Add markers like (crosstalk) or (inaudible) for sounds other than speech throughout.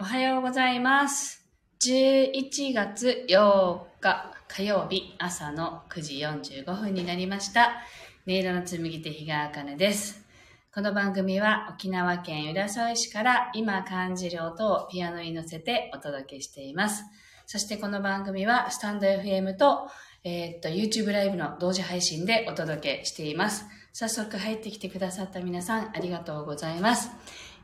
おはようございます。11月8日火曜日朝の9時45分になりました。音色の紡手日川茜です。この番組は沖縄県浦添市から今感じる音をピアノに乗せてお届けしています。そしてこの番組はスタンド FM と,、えーっと YouTube ライブの同時配信でお届けしています。早速入ってきてくださった皆さんありがとうございます。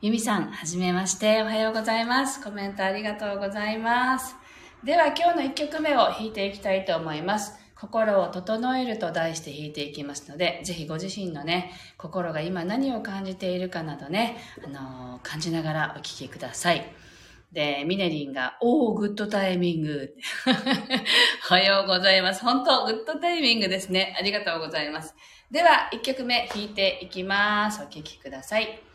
ゆみさん、はじめまして。おはようございます。コメントありがとうございます。では今日の1曲目を弾いていきたいと思います。心を整えると題して弾いていきますので、ぜひご自身のね、心が今何を感じているかなどね、あのー感じながらお聴きください。で、ミネリンが、おー、グッドタイミング。(laughs) おはようございます。本当、グッドタイミングですね。ありがとうございます。では、1曲目弾いていきます。お聴きください。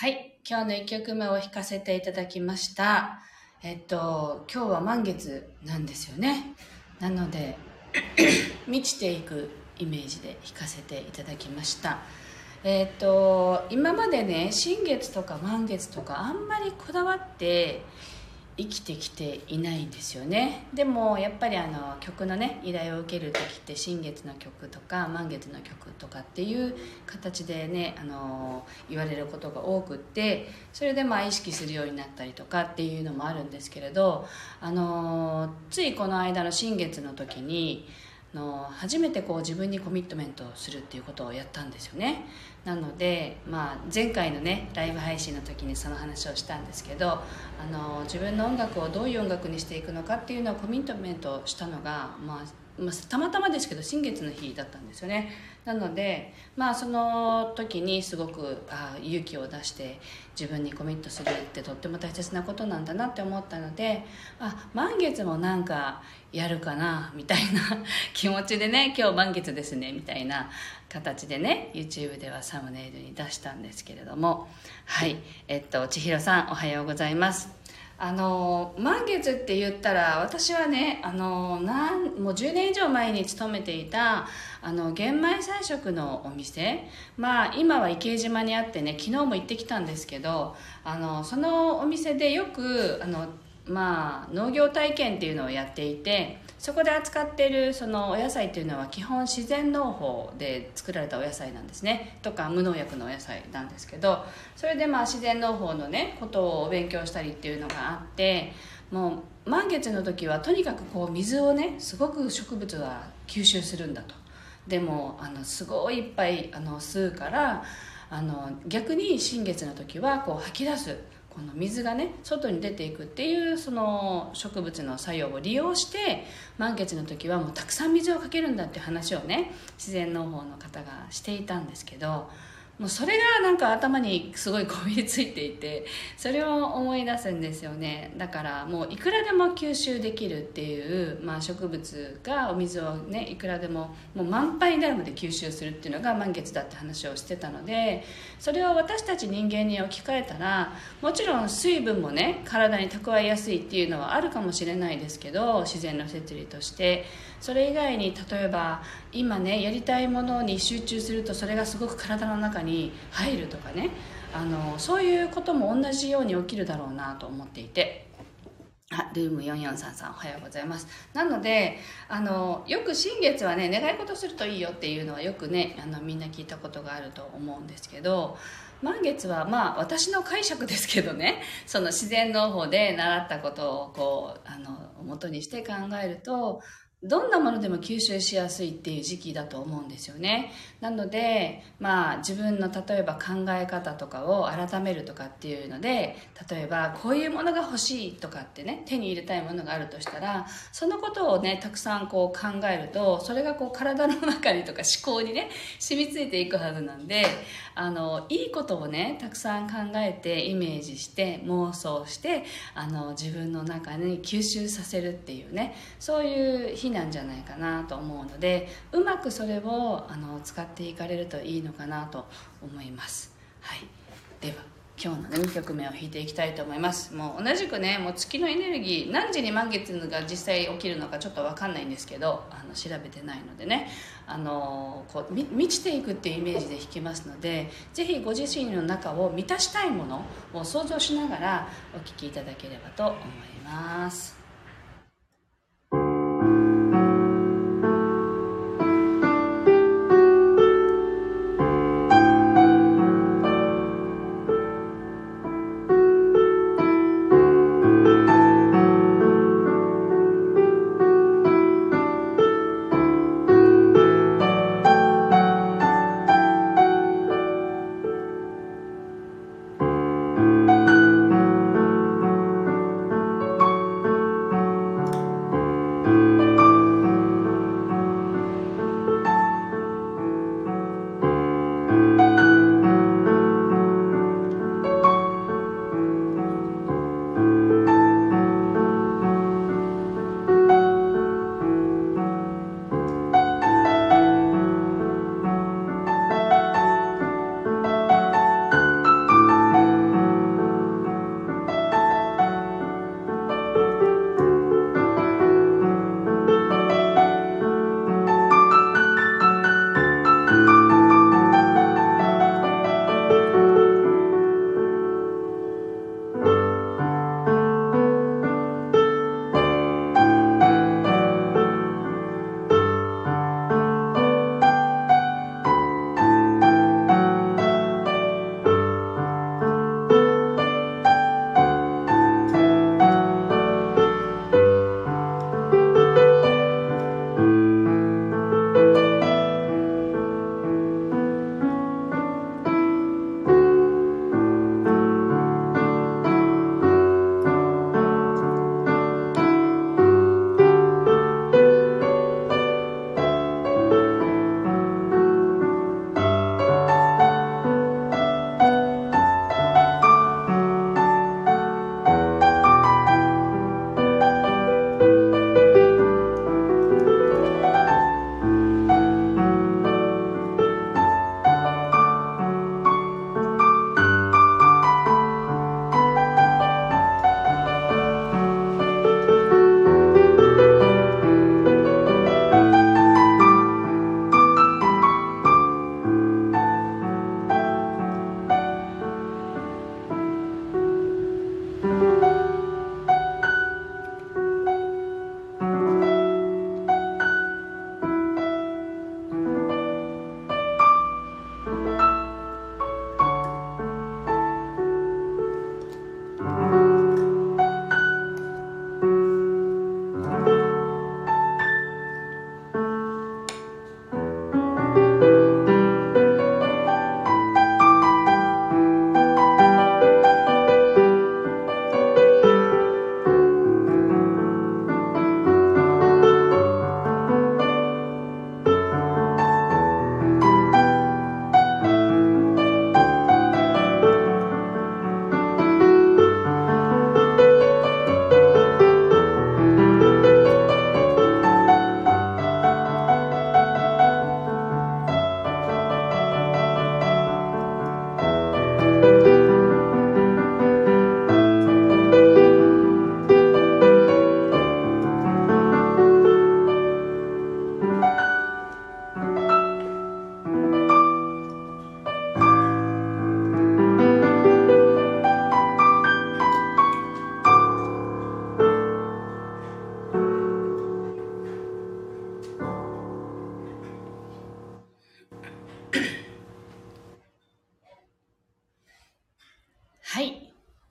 はい。今日の1曲目を弾かせていただきました。えっと、今日は満月なんですよね。なので、(coughs) 満ちていくイメージで弾かせていただきました。えっと、今までね、新月とか満月とかあんまりこだわって生きてきていないんですよね。でもやっぱりあの曲のね依頼を受ける時って新月の曲とか満月の曲とかっていう形でねあの言われることが多くってそれでまあ意識するようになったりとかっていうのもあるんですけれどあのついこの間の新月の時にの初めてこう自分にコミットメントをするっていうことをやったんですよね。なので、まあ、前回のねライブ配信の時にその話をしたんですけどあの自分の音楽をどういう音楽にしていくのかっていうのをコミットメントしたのが、まあ、まあ、たまたまですけど新月の日だったんですよね。なのでまあその時にすごくあ勇気を出して自分にコミットするってとっても大切なことなんだなって思ったのであ満月もなんかやるかなみたいな (laughs) 気持ちでね今日満月ですねみたいな形でね YouTube ではサムネイルに出したんですけれども。はい。えっと千尋さんおはようございます。あの満月って言ったら私はねあのなんもう10年以上前に勤めていたあの玄米菜食のお店。まあ今は池江島にあってね昨日も行ってきたんですけどあのそのお店でよくあのまあ農業体験っていうのをやっていてそこで扱っているそのお野菜っていうのは基本自然農法で作られたお野菜なんですね。とか無農薬のお野菜なんですけどそれでまあ自然農法のねことをお勉強したりっていうのがあってもう満月の時はとにかくこう水をねすごく植物は吸収するんだと。でもあのすごいいっぱいあの吸うからあの逆に新月の時はこう吐き出すこの水がね外に出ていくっていうその植物の作用を利用して満月の時はもうたくさん水をかけるんだって話をね自然農法の方がしていたんですけどもうそれがなんか頭にすごいこびりついていてそれを思い出すんですよね。だからもういくらでも吸収できるっていう、まあ、植物がお水をねいくらでももう満杯になるまで吸収するっていうのが満月だって話をしてたのでそれを私たち人間に置き換えたらもちろん水分もね体に蓄えやすいっていうのはあるかもしれないですけど自然の摂理として。それ以外に例えば今ねやりたいものに集中するとそれがすごく体の中に入るとかねあのそういうことも同じように起きるだろうなと思っていて。あルーム4433おはようございますなのであのよく新月はね願い事するといいよっていうのはよくねあのみんな聞いたことがあると思うんですけど満月はまあ私の解釈ですけどねその自然農法で習ったことをこうあの元にして考えるとどんなものでも吸収しやすいっていう時期だと思うんですよね。なのでまあ自分の例えば考え方とかを改めるとかっていうので例えばこういうものが欲しいとかってね手に入れたいものがあるとしたらそのことをねたくさんこう考えるとそれがこう体の中にとか思考にね染みついていくはずなんであのいいことをねたくさん考えてイメージして妄想してあの自分の中に吸収させるっていうねそういうなんじゃないかなと思うのでうまくそれをあの使っていかれるといいのかなと思います。はい、では今日の、ね、2曲目を弾いていきたいと思います。もう同じくねもう月のエネルギー何時に満月が実際起きるのかちょっと分かんないんですけどあの調べてないのでね。あのこう満ちていくっていうイメージで弾きますのでぜひご自身の中を満たしたいものを想像しながらお聴きいただければと思います。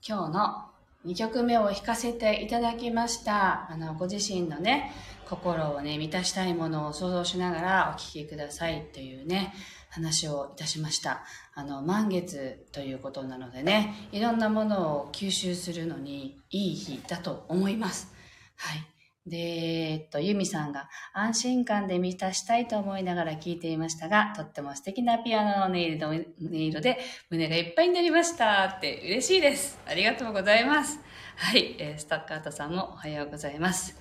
今日の2曲目を弾かせていただきました。あの、ご自身のね、心をね、満たしたいものを想像しながらお聴きくださいというね、話をいたしました。あの、満月ということなのでね、いろんなものを吸収するのにいい日だと思います。はい。で、えっと、ユミさんが安心感で満たしたいと思いながら聞いていましたが、とっても素敵なピアノの音色音色で胸がいっぱいになりましたって嬉しいです。ありがとうございます。はい、えー、スタッカートさんもおはようございます。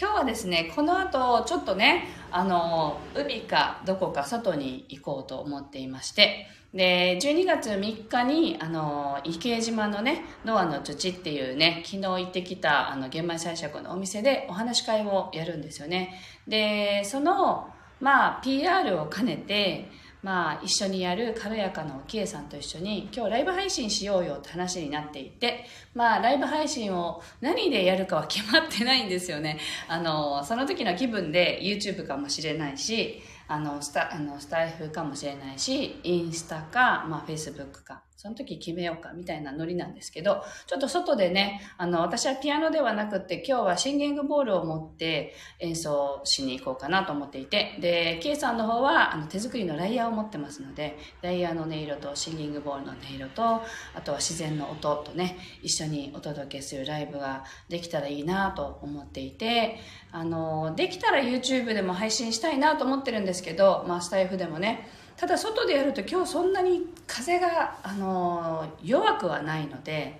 今日はですね、この後、ちょっとね、あの、海かどこか外に行こうと思っていまして、で、12月3日に、あの、池江島のね、ノアの土っていうね、昨日行ってきた、あの、玄米祭酌のお店でお話し会をやるんですよね。で、その、まあ、PR を兼ねて、まあ、一緒にやる軽やかなおきえさんと一緒に今日ライブ配信しようよって話になっていて、まあ、ライブ配信を何でやるかは決まってないんですよね。あの、その時の気分で YouTube かもしれないし、あの、スタ、あの、スタイフかもしれないし、インスタか、まあ、Facebook か。その時決めようかみたいなノリなんですけど、ちょっと外でね、あの、私はピアノではなくって今日はシンギングボールを持って演奏しに行こうかなと思っていて、で、K さんの方はあの手作りのライヤーを持ってますので、ライヤーの音色とシンギングボールの音色と、あとは自然の音とね、一緒にお届けするライブができたらいいなと思っていて、あの、できたら YouTube でも配信したいなと思ってるんですけど、まあスタイフでもね、ただ外でやると今日そんなに風が、あの弱くはないので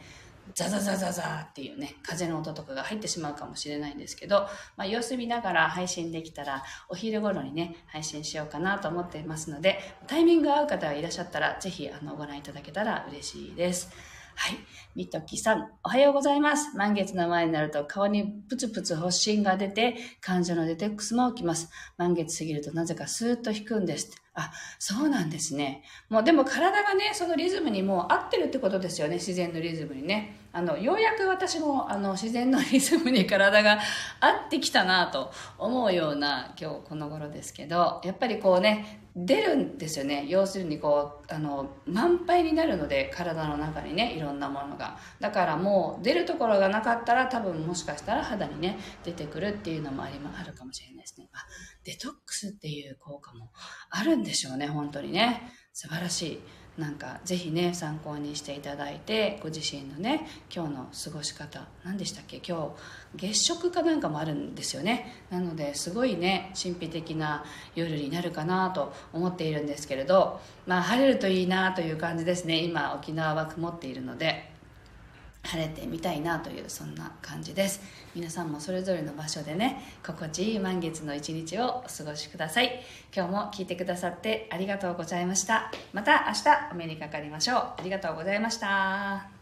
ザザザザザっていうね風の音とかが入ってしまうかもしれないんですけど、まあ、様子見ながら配信できたらお昼頃にね配信しようかなと思っていますのでタイミング合う方がいらっしゃったらぜひあのご覧いただけたら嬉しいです。はい。みときさん、おはようございます。満月の前になると顔にプツプツ発疹が出て、感情のデテックスも起きます。満月過ぎるとなぜかスーッと引くんです。あ、そうなんですね。もうでも体がね、そのリズムにもう合ってるってことですよね、自然のリズムにね。あの、ようやく私もあの自然のリズムに (laughs) 体が合ってきたなと思うような今日この頃ですけど、やっぱりこうね、出るんですよね要するにこうあの満杯になるので体の中にねいろんなものがだからもう出るところがなかったら多分もしかしたら肌にね出てくるっていうのもありあるかもしれないですねあデトックスっていう効果もあるんでしょうね本当にね。素晴らしい。なんかぜひね参考にしていただいてご自身のね今日の過ごし方何でしたっけ？今日月食かなんかもあるんですよね。なのですごいね神秘的な夜になるかなと思っているんですけれどまあ晴れるといいなという感じですね。今沖縄は曇っているので。晴れてみたいなというそんな感じです。皆さんもそれぞれの場所でね心地いい満月の一日をお過ごしください。今日も聞いてくださってありがとうございました。また明日お目にかかりましょう。ありがとうございました。